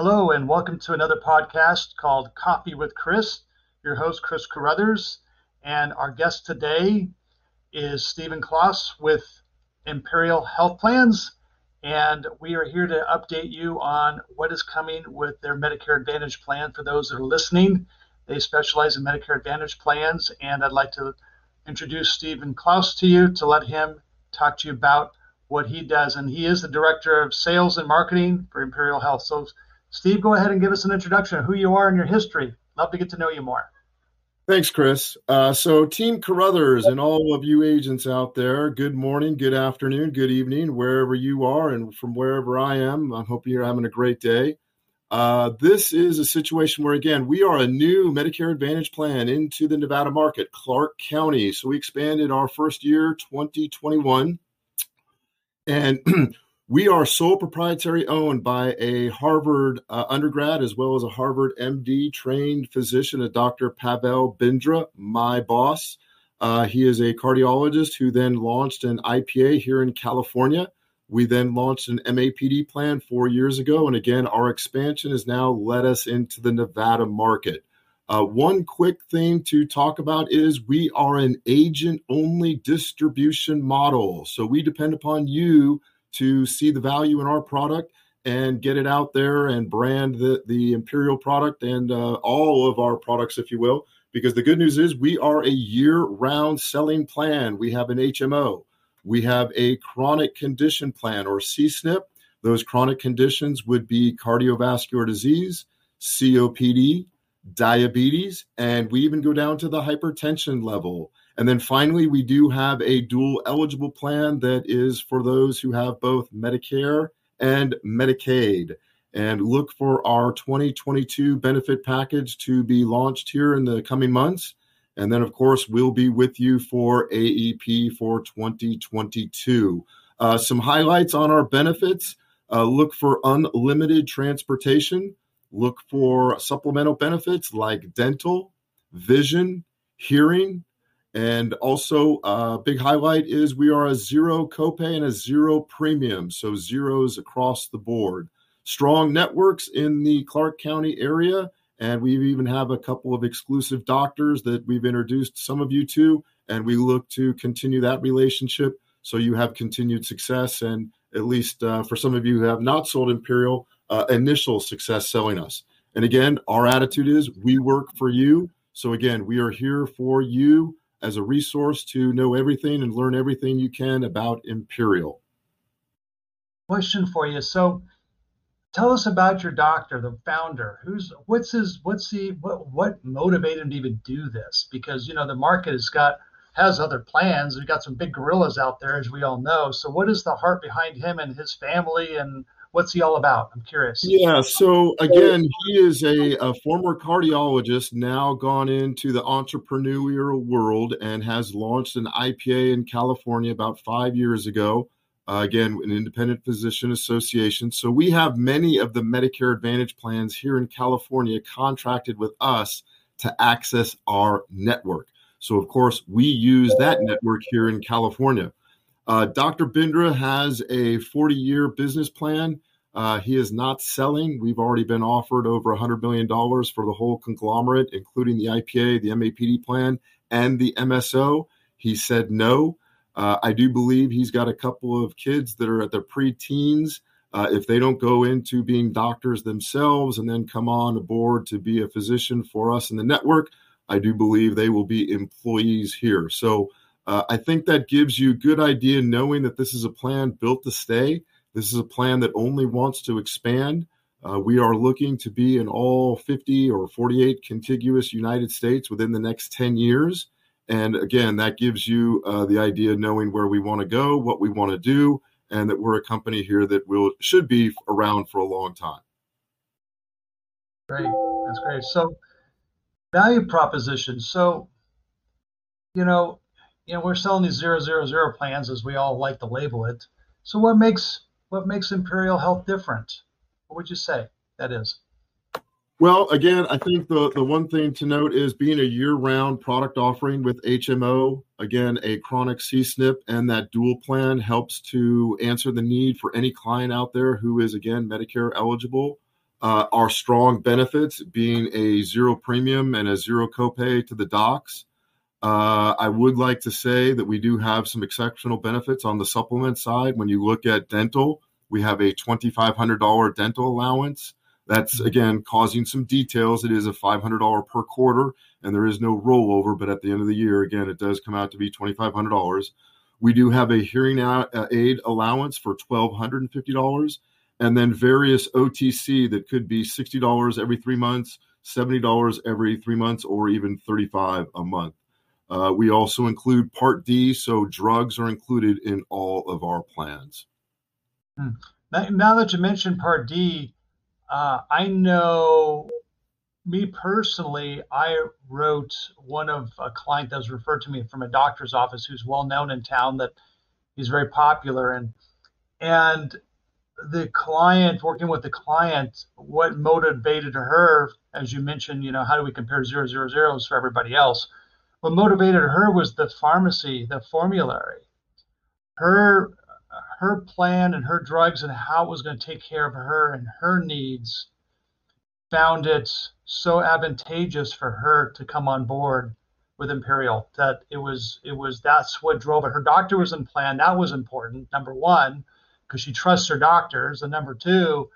Hello, and welcome to another podcast called Coffee with Chris. Your host, Chris Carruthers, and our guest today is Stephen Kloss with Imperial Health Plans. And we are here to update you on what is coming with their Medicare Advantage plan for those that are listening. They specialize in Medicare Advantage plans, and I'd like to introduce Stephen Klaus to you to let him talk to you about what he does. And he is the Director of Sales and Marketing for Imperial Health. So, Steve, go ahead and give us an introduction of who you are and your history. Love to get to know you more. Thanks, Chris. Uh, so, Team Carruthers and all of you agents out there, good morning, good afternoon, good evening, wherever you are, and from wherever I am. I hope you're having a great day. Uh, this is a situation where, again, we are a new Medicare Advantage plan into the Nevada market, Clark County. So, we expanded our first year, 2021. And We are sole proprietary owned by a Harvard uh, undergrad as well as a Harvard MD trained physician, a Dr. Pavel Bindra, my boss. Uh, he is a cardiologist who then launched an IPA here in California. We then launched an MAPD plan four years ago. And again, our expansion has now led us into the Nevada market. Uh, one quick thing to talk about is we are an agent only distribution model. So we depend upon you to see the value in our product and get it out there and brand the, the Imperial product and uh, all of our products, if you will. Because the good news is we are a year round selling plan. We have an HMO, we have a chronic condition plan or CSNP. Those chronic conditions would be cardiovascular disease, COPD, diabetes, and we even go down to the hypertension level. And then finally, we do have a dual eligible plan that is for those who have both Medicare and Medicaid. And look for our 2022 benefit package to be launched here in the coming months. And then, of course, we'll be with you for AEP for 2022. Uh, some highlights on our benefits uh, look for unlimited transportation, look for supplemental benefits like dental, vision, hearing, and also, a uh, big highlight is we are a zero copay and a zero premium, so zeros across the board. Strong networks in the Clark County area, and we even have a couple of exclusive doctors that we've introduced some of you to, and we look to continue that relationship so you have continued success and at least uh, for some of you who have not sold Imperial, uh, initial success selling us. And again, our attitude is we work for you. So again, we are here for you as a resource to know everything and learn everything you can about Imperial. Question for you. So tell us about your doctor, the founder. Who's what's his what's the what what motivated him to even do this? Because you know the market has got has other plans. We've got some big gorillas out there, as we all know. So what is the heart behind him and his family and what's he all about? I'm curious. Yeah. So again, he is a, a, former cardiologist, now gone into the entrepreneurial world and has launched an IPA in California about five years ago. Uh, again, an independent physician association. So we have many of the Medicare Advantage plans here in California contracted with us to access our network. So, of course, we use that network here in California. Uh, Dr. Bindra has a 40 year business plan. Uh, he is not selling. We've already been offered over $100 million for the whole conglomerate, including the IPA, the MAPD plan, and the MSO. He said no. Uh, I do believe he's got a couple of kids that are at their pre-teens. Uh, if they don't go into being doctors themselves and then come on board to be a physician for us in the network, I do believe they will be employees here. So uh, I think that gives you a good idea knowing that this is a plan built to stay. This is a plan that only wants to expand. Uh, we are looking to be in all 50 or 48 contiguous United States within the next 10 years. And again, that gives you uh, the idea knowing where we want to go, what we want to do, and that we're a company here that will should be around for a long time. Great, that's great. So, value proposition. So, you know, you know, we're selling these zero zero zero plans as we all like to label it. So what makes what makes Imperial Health different? What would you say that is? Well, again, I think the, the one thing to note is being a year round product offering with HMO, again, a chronic CSNP and that dual plan helps to answer the need for any client out there who is, again, Medicare eligible. uh, our strong benefits being a zero premium and a zero copay to the docs. Uh, I would like to say that we do have some exceptional benefits on the supplement side. When you look at dental, we have a $2,500 dental allowance. That's mm-hmm. again causing some details. It is a $500 per quarter, and there is no rollover. But at the end of the year, again, it does come out to be $2,500. We do have a hearing aid allowance for $1,250 and then various OTC that could be $60 every three months, $70 every three months, or even 35 a month. Uh, we also include Part D, so drugs are included in all of our plans. Hmm. Now, now that you mentioned Part D, uh, I know me personally, I wrote one of a client that was referred to me from a doctor's office who's well known in town that he's very popular and and the client working with the client what motivated her as you mentioned you know how do we compare zero zero zeros for everybody else what motivated her was the pharmacy the formulary her her plan and her drugs and how it was going to take care of her and her needs found it so advantageous for her to come on board with imperial that it was it was that's what drove it her doctor was in plan that was important number one because she trusts her doctors. And number two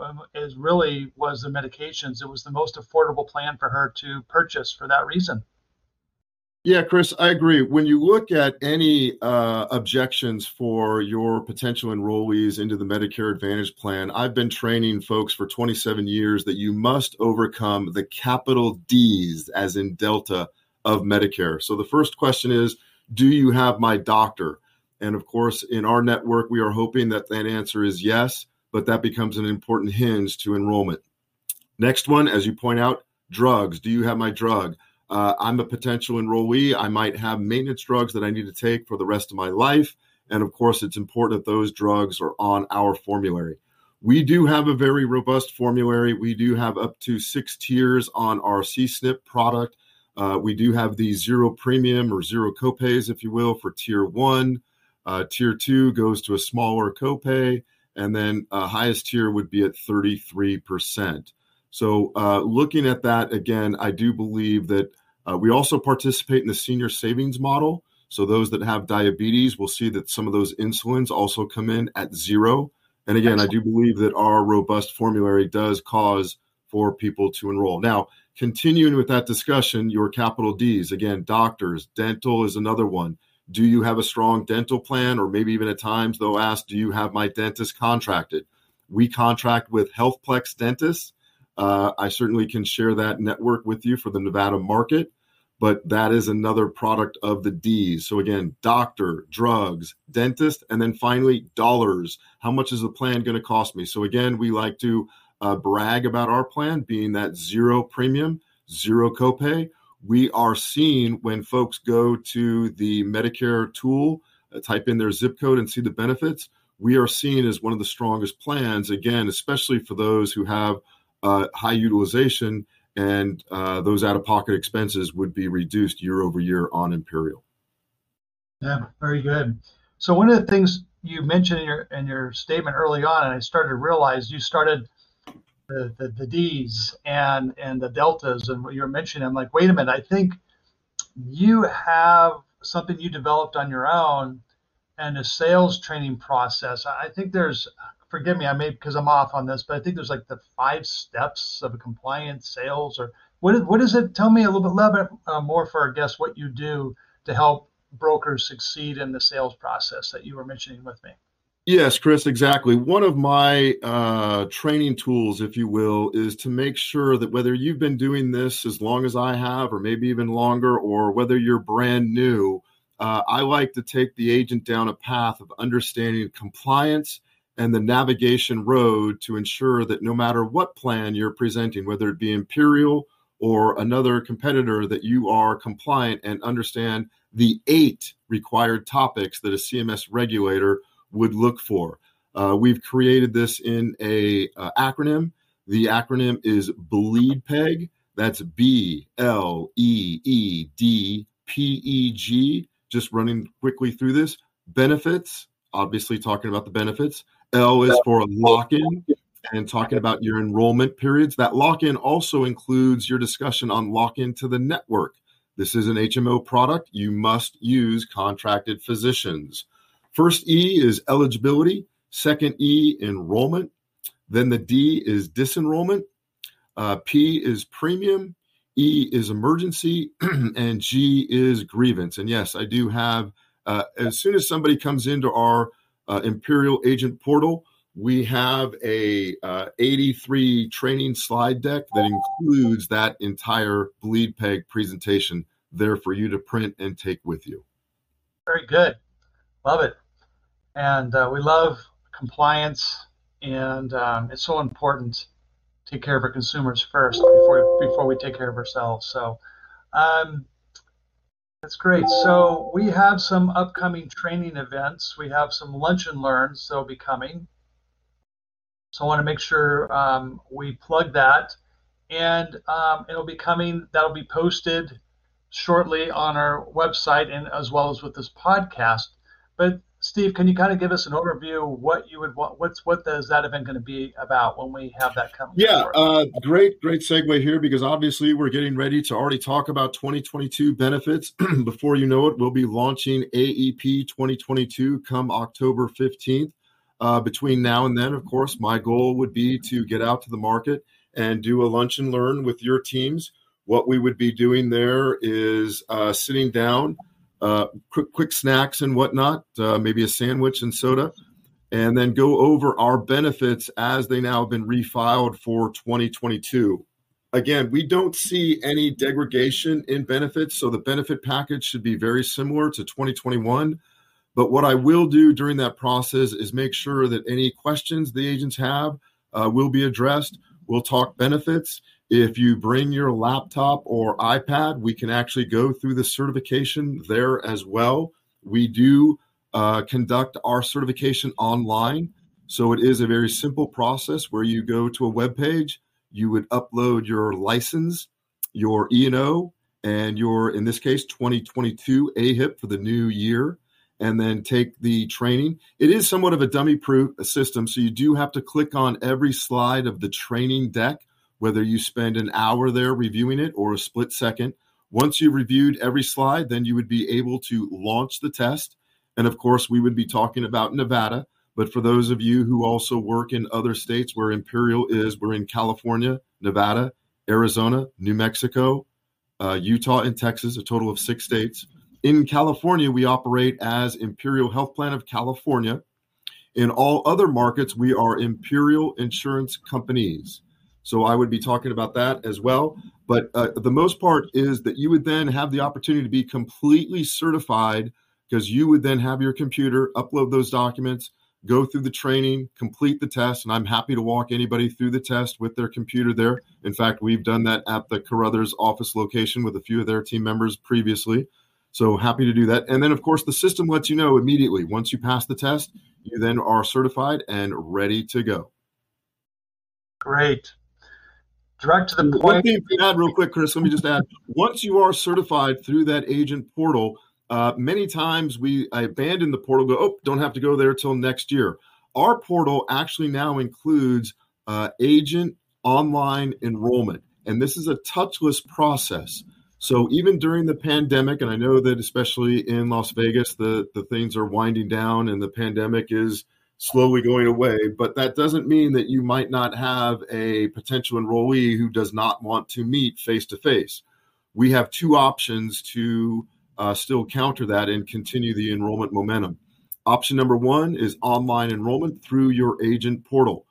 um, is really was the medications. It was the most affordable plan for her to purchase for that reason. Yeah, Chris, I agree. When you look at any uh, objections for your potential enrollees into the Medicare Advantage plan, I've been training folks for 27 years that you must overcome the capital D's, as in Delta, of Medicare. So the first question is Do you have my doctor? And of course, in our network, we are hoping that that answer is yes, but that becomes an important hinge to enrollment. Next one, as you point out, drugs. Do you have my drug? Uh, I'm a potential enrollee. I might have maintenance drugs that I need to take for the rest of my life. And of course, it's important that those drugs are on our formulary. We do have a very robust formulary. We do have up to six tiers on our CSNP product. Uh, we do have the zero premium or zero copays, if you will, for tier one. Uh, tier two goes to a smaller copay, and then uh, highest tier would be at 33%. So, uh, looking at that again, I do believe that uh, we also participate in the senior savings model. So, those that have diabetes will see that some of those insulins also come in at zero. And again, I do believe that our robust formulary does cause for people to enroll. Now, continuing with that discussion, your capital D's again, doctors, dental is another one do you have a strong dental plan? Or maybe even at times they'll ask, do you have my dentist contracted? We contract with HealthPlex dentists. Uh, I certainly can share that network with you for the Nevada market, but that is another product of the D's. So again, doctor, drugs, dentist, and then finally dollars. How much is the plan going to cost me? So again, we like to uh, brag about our plan being that zero premium, zero copay we are seeing when folks go to the Medicare tool, uh, type in their zip code and see the benefits, we are seen as one of the strongest plans, again, especially for those who have uh, high utilization and uh, those out of pocket expenses would be reduced year over year on Imperial. Yeah, very good. So, one of the things you mentioned in your, in your statement early on, and I started to realize you started the, the, the D's and and the deltas and what you were mentioning. I'm like, wait a minute, I think you have something you developed on your own and a sales training process. I think there's forgive me, I may because I'm off on this, but I think there's like the five steps of a compliant sales or what is, what is it? Tell me a little bit, little bit uh, more for our guests what you do to help brokers succeed in the sales process that you were mentioning with me. Yes, Chris, exactly. One of my uh, training tools, if you will, is to make sure that whether you've been doing this as long as I have, or maybe even longer, or whether you're brand new, uh, I like to take the agent down a path of understanding compliance and the navigation road to ensure that no matter what plan you're presenting, whether it be Imperial or another competitor, that you are compliant and understand the eight required topics that a CMS regulator would look for. Uh, we've created this in a uh, acronym. The acronym is BLEEDPEG. That's B L E E D P E G. Just running quickly through this. Benefits, obviously talking about the benefits. L is for lock in. and talking about your enrollment periods. That lock in also includes your discussion on lock in to the network. This is an HMO product. You must use contracted physicians. First E is eligibility, second E, enrollment. Then the D is disenrollment. Uh, P is premium. E is emergency. and G is grievance. And yes, I do have, uh, as soon as somebody comes into our uh, Imperial Agent portal, we have a uh, 83 training slide deck that includes that entire bleed peg presentation there for you to print and take with you. Very good. Love it. And uh, we love compliance, and um, it's so important to take care of our consumers first before, before we take care of ourselves. So um, that's great. So we have some upcoming training events. We have some lunch and learns that'll be coming. So I want to make sure um, we plug that. And um, it'll be coming, that'll be posted shortly on our website and as well as with this podcast. But Steve, can you kind of give us an overview what you would want? What's what is that event going to be about when we have that coming? Yeah, uh, great, great segue here because obviously we're getting ready to already talk about 2022 benefits. Before you know it, we'll be launching AEP 2022 come October 15th. Uh, between now and then, of course, my goal would be to get out to the market and do a lunch and learn with your teams. What we would be doing there is uh, sitting down, uh, quick, quick snacks and whatnot, uh, maybe a sandwich and soda, and then go over our benefits as they now have been refiled for 2022. Again, we don't see any degradation in benefits, so the benefit package should be very similar to 2021 but what I will do during that process is make sure that any questions the agents have uh, will be addressed. We'll talk benefits. If you bring your laptop or iPad, we can actually go through the certification there as well. We do uh, conduct our certification online. So it is a very simple process where you go to a web page, you would upload your license, your E&O, and your, in this case, 2022 AHIP for the new year and then take the training. It is somewhat of a dummy proof system, so you do have to click on every slide of the training deck, whether you spend an hour there reviewing it or a split second. Once you've reviewed every slide, then you would be able to launch the test. And of course, we would be talking about Nevada. But for those of you who also work in other states where Imperial is, we're in California, Nevada, Arizona, New Mexico, uh, Utah, and Texas, a total of six states. In California, we operate as Imperial Health Plan of California. In all other markets, we are Imperial Insurance Companies. So I would be talking about that as well. But uh, the most part is that you would then have the opportunity to be completely certified because you would then have your computer upload those documents, go through the training, complete the test. And I'm happy to walk anybody through the test with their computer there. In fact, we've done that at the Carruthers office location with a few of their team members previously. So happy to do that. And then, of course, the system lets you know immediately once you pass the test, you then are certified and ready to go. Great. Direct to the point. One thing to add, real quick, Chris, let me just add once you are certified through that agent portal, uh, many times we I abandon the portal, go, oh, don't have to go there till next year. Our portal actually now includes uh, agent online enrollment, and this is a touchless process. So even during the pandemic, and I know that especially in Las Vegas, the, the things are winding down and the pandemic is slowly going away, but that doesn't mean that you might not have a potential enrollee who does not want to meet face to face. We have two options to uh, still counter that and continue the enrollment momentum. Option number one is online enrollment through your agent portal.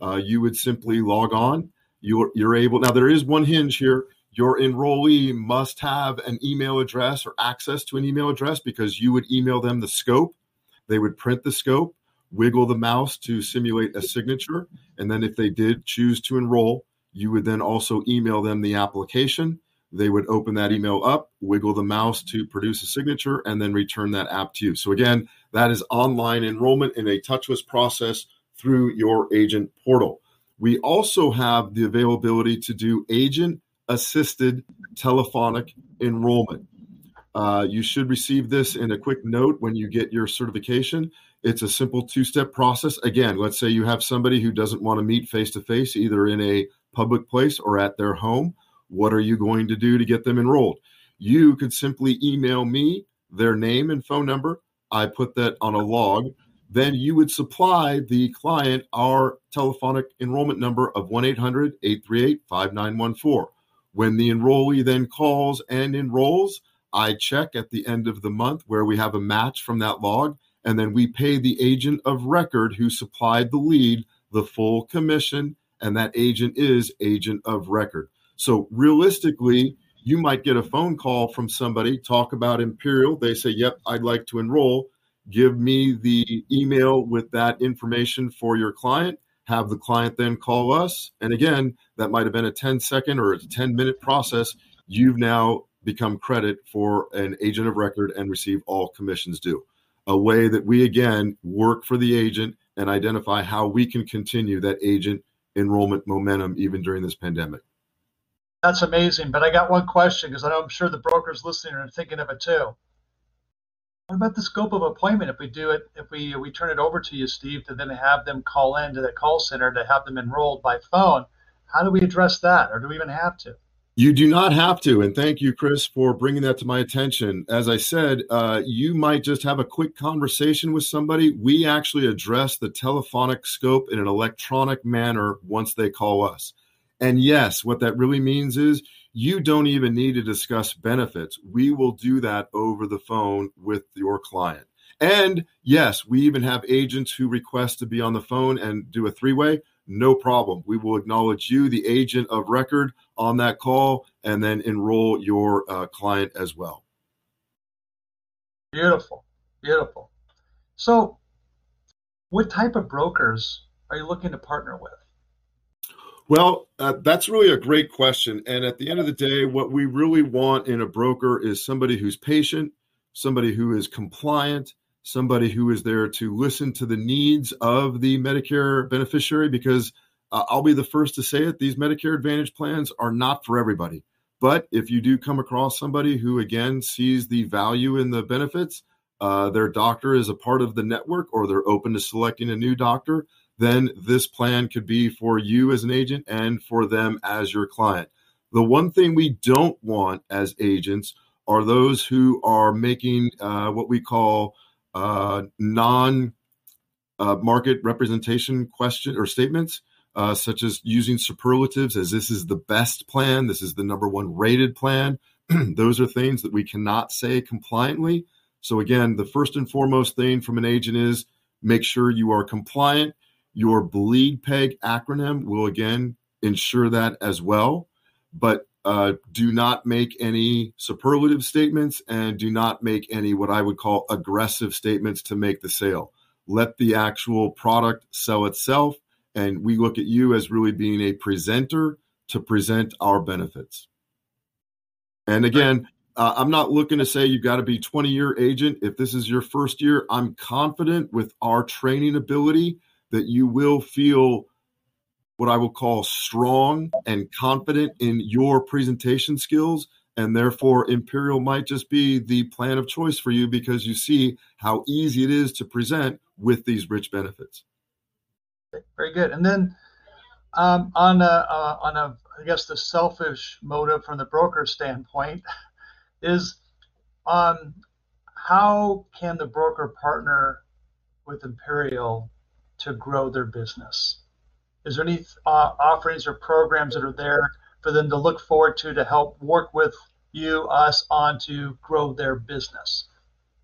Uh, you would simply log on. You're, you're able, now there is one hinge here your enrollee must have an email address or access to an email address because you would email them the scope. They would print the scope, wiggle the mouse to simulate a signature. And then if they did choose to enroll, you would then also email them the application. They would open that email up, wiggle the mouse to produce a signature, and then return that app to you. So, again, that is online enrollment in a touchless process through your agent portal. We also have the availability to do agent assisted telephonic enrollment. Uh, you should receive this in a quick note when you get your certification. It's a simple two step process. Again, let's say you have somebody who doesn't want to meet face to face, either in a public place or at their home. What are you going to do to get them enrolled? You could simply email me their name and phone number. I put that on a log. Then you would supply the client our telephonic enrollment number of 1 800 838 5914. When the enrollee then calls and enrolls, I check at the end of the month where we have a match from that log, and then we pay the agent of record who supplied the lead the full commission, and that agent is agent of record. So realistically, you might get a phone call from somebody, talk about Imperial. They say, Yep, I'd like to enroll. Give me the email with that information for your client. Have the client then call us. And again, that might have been a 10 second or a 10 minute process. You've now become credit for an agent of record and receive all commissions due. A way that we again work for the agent and identify how we can continue that agent enrollment momentum even during this pandemic. That's amazing. But I got one question because I'm sure the brokers listening are thinking of it too. What about the scope of appointment if we do it, if we we turn it over to you, Steve, to then have them call in to the call center to have them enrolled by phone? How do we address that, or do we even have to? You do not have to. And thank you, Chris, for bringing that to my attention. As I said, uh, you might just have a quick conversation with somebody. We actually address the telephonic scope in an electronic manner once they call us. And yes, what that really means is you don't even need to discuss benefits. We will do that over the phone with your client. And yes, we even have agents who request to be on the phone and do a three way no problem. We will acknowledge you, the agent of record, on that call and then enroll your uh, client as well. Beautiful. Beautiful. So, what type of brokers are you looking to partner with? Well, uh, that's really a great question. And at the end of the day, what we really want in a broker is somebody who's patient, somebody who is compliant, somebody who is there to listen to the needs of the Medicare beneficiary because uh, I'll be the first to say it these Medicare Advantage plans are not for everybody. But if you do come across somebody who, again, sees the value in the benefits, uh, their doctor is a part of the network or they're open to selecting a new doctor, then this plan could be for you as an agent and for them as your client. The one thing we don't want as agents are those who are making uh, what we call non uh, market representation question or statements, uh, such as using superlatives as this is the best plan, this is the number one rated plan. Those are things that we cannot say compliantly. So, again, the first and foremost thing from an agent is make sure you are compliant. Your bleed peg acronym will again ensure that as well. But uh, do not make any superlative statements and do not make any what I would call aggressive statements to make the sale. Let the actual product sell itself. And we look at you as really being a presenter to present our benefits. And again, uh, I'm not looking to say you've got to be 20 year agent. If this is your first year, I'm confident with our training ability that you will feel what I will call strong and confident in your presentation skills. And therefore, Imperial might just be the plan of choice for you because you see how easy it is to present with these rich benefits. Very good. And then um, on a, uh, on a, I guess the selfish motive from the broker standpoint is um, how can the broker partner with Imperial to grow their business? Is there any uh, offerings or programs that are there for them to look forward to to help work with you, us, on to grow their business?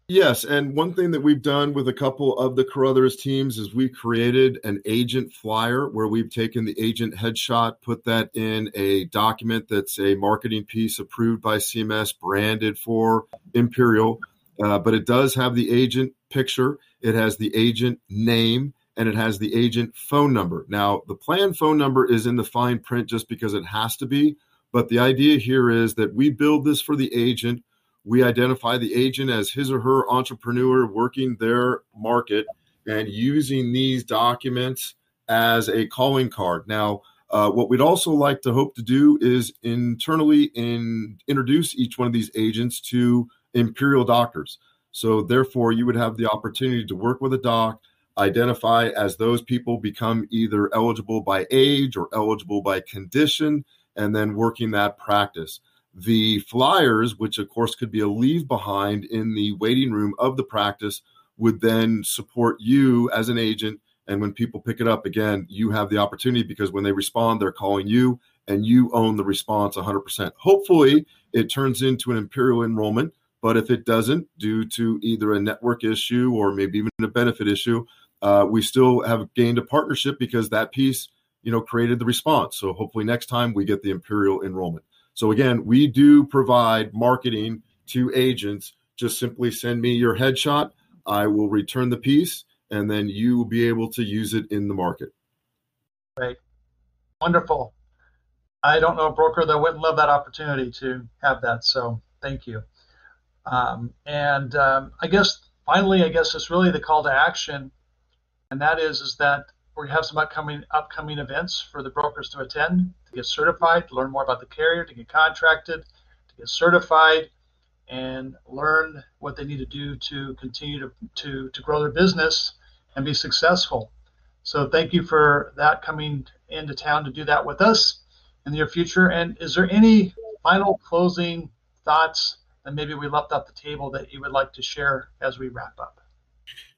Yes, and one thing that we've done with a couple of the Carruthers teams is we created an agent flyer where we've taken the agent headshot, put that in a document that's a marketing piece approved by CMS, branded for Imperial, uh, but it does have the agent picture. It has the agent name and it has the agent phone number. Now, the plan phone number is in the fine print just because it has to be. But the idea here is that we build this for the agent. We identify the agent as his or her entrepreneur working their market and using these documents as a calling card. Now, uh, what we'd also like to hope to do is internally in, introduce each one of these agents to imperial doctors. So therefore, you would have the opportunity to work with a doc, identify as those people become either eligible by age or eligible by condition, and then working that practice. The flyers, which of course could be a leave behind in the waiting room of the practice, would then support you as an agent. And when people pick it up again, you have the opportunity because when they respond, they're calling you and you own the response 100%. Hopefully, it turns into an imperial enrollment. But if it doesn't, due to either a network issue or maybe even a benefit issue, uh, we still have gained a partnership because that piece, you know, created the response. So hopefully next time we get the imperial enrollment. So again, we do provide marketing to agents. Just simply send me your headshot. I will return the piece, and then you will be able to use it in the market. Right. Wonderful. I don't know a broker that wouldn't love that opportunity to have that. So thank you. Um, and um, I guess finally, I guess it's really the call to action, and that is is that we have some upcoming upcoming events for the brokers to attend, to get certified, to learn more about the carrier, to get contracted, to get certified, and learn what they need to do to continue to to, to grow their business and be successful. So thank you for that coming into town to do that with us in the near future. And is there any final closing thoughts that maybe we left off the table that you would like to share as we wrap up?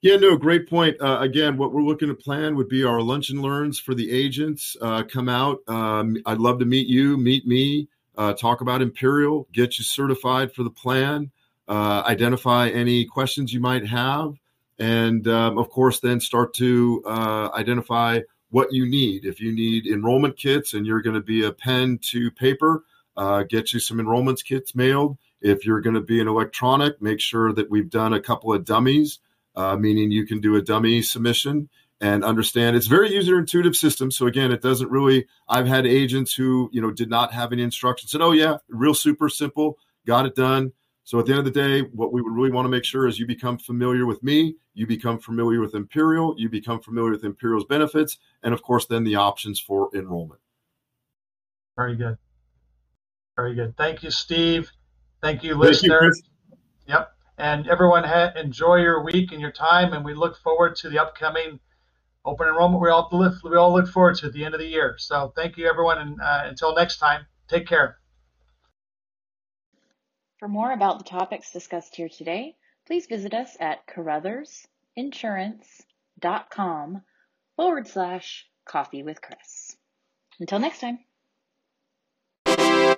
Yeah, no, great point. Uh, again, what we're looking to plan would be our lunch and learns for the agents. Uh, come out. Um, I'd love to meet you, meet me, uh, talk about Imperial, get you certified for the plan, uh, identify any questions you might have, and um, of course, then start to uh, identify what you need. If you need enrollment kits and you're going to be a pen to paper, uh, get you some enrollments kits mailed. If you're going to be an electronic, make sure that we've done a couple of dummies, uh, meaning you can do a dummy submission and understand it's very user intuitive system. So again, it doesn't really. I've had agents who you know did not have any instructions. Said, "Oh yeah, real super simple, got it done." So at the end of the day, what we would really want to make sure is you become familiar with me, you become familiar with Imperial, you become familiar with Imperial's benefits, and of course, then the options for enrollment. Very good. Very good. Thank you, Steve. Thank you, listeners. You, yep. And everyone, ha- enjoy your week and your time, and we look forward to the upcoming open enrollment. We all look, we all look forward to at the end of the year. So thank you, everyone, and uh, until next time, take care. For more about the topics discussed here today, please visit us at caruthersinsurance.com forward slash coffee with Chris. Until next time.